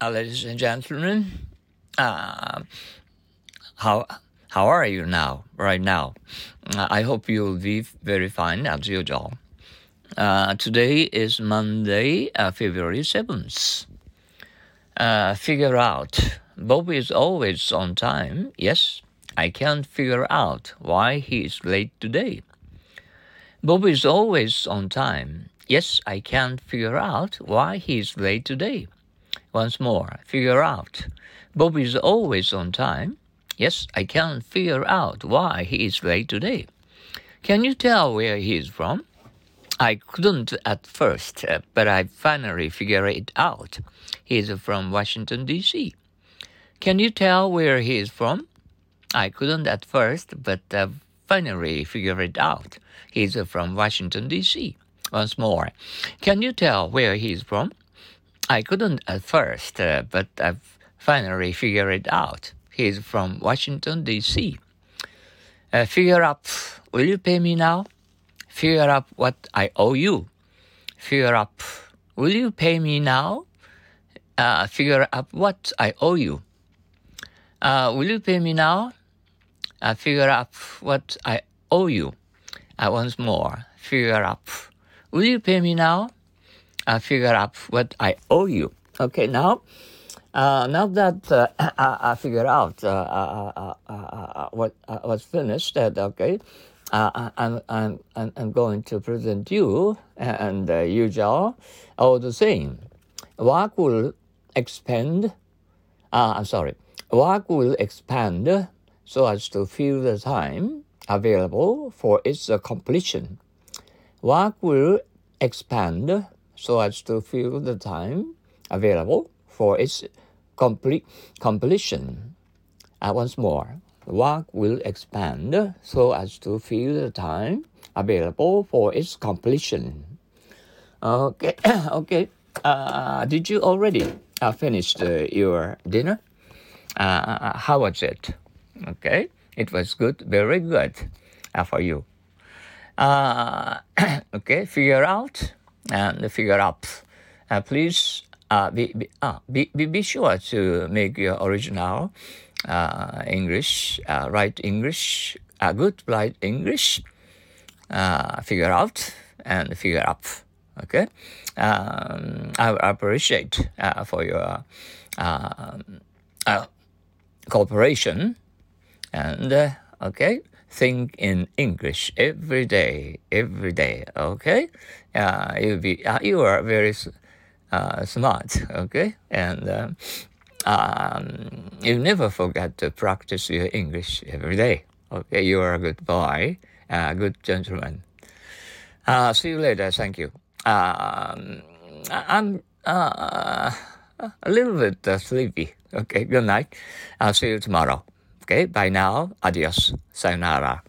uh, ladies and gentlemen. Uh, how how are you now? Right now, uh, I hope you'll be very fine as usual. Uh, today is Monday, uh, February seventh. Uh, figure out. Bob is always on time. Yes, I can't figure out why he is late today. Bob is always on time. Yes, I can't figure out why he is late today. Once more, figure out. Bob is always on time. Yes, I can't figure out why he is late today. Can you tell where he is from? I couldn't at first, uh, but I finally figured it out. He is from Washington, D.C. Can you tell where he is from? I couldn't at first, but uh, finally figured it out. He's from Washington, D.C. Once more, can you tell where he's from? I couldn't at first, uh, but I've finally figured it out. He's from Washington, D.C. Uh, figure up, will you pay me now? Figure up what I owe you. Figure up, will you pay me now? Uh, figure up what I owe you. Uh, will you pay me now? uh, figure up what I owe you. Uh, once more, figure up. Will you pay me now? Uh, figure out what I owe you. Okay, now, uh, now that uh, I, I figure out uh, uh, uh, what was finished, okay, I'm, I'm, I'm going to present you and uh, usual all the same. Work will expand. I'm sorry. Work will expand so as to fill the time available for its completion. Work will expand so as to fill the time available for its complete completion. And once more, the work will expand so as to fill the time available for its completion. Okay, okay. Uh, did you already uh, finish uh, your dinner? Uh, how was it? Okay, it was good, very good uh, for you. Uh, okay, figure out and figure up. Uh, please uh, be, be, uh, be, be, sure to make your original uh, English, uh, write English, uh, good write English, uh, figure out and figure up. Okay, um, I appreciate uh, for your uh, uh, cooperation and uh, okay think in english every day every day okay? Uh, you be uh, you are very uh, smart okay? And uh, um, you never forget to practice your english every day okay? You are a good boy a good gentleman. Uh, see you later thank you. Um, i'm uh, a little bit uh, sleepy okay? Good night. I'll see you tomorrow Okay, bye now. Adios. Sayonara.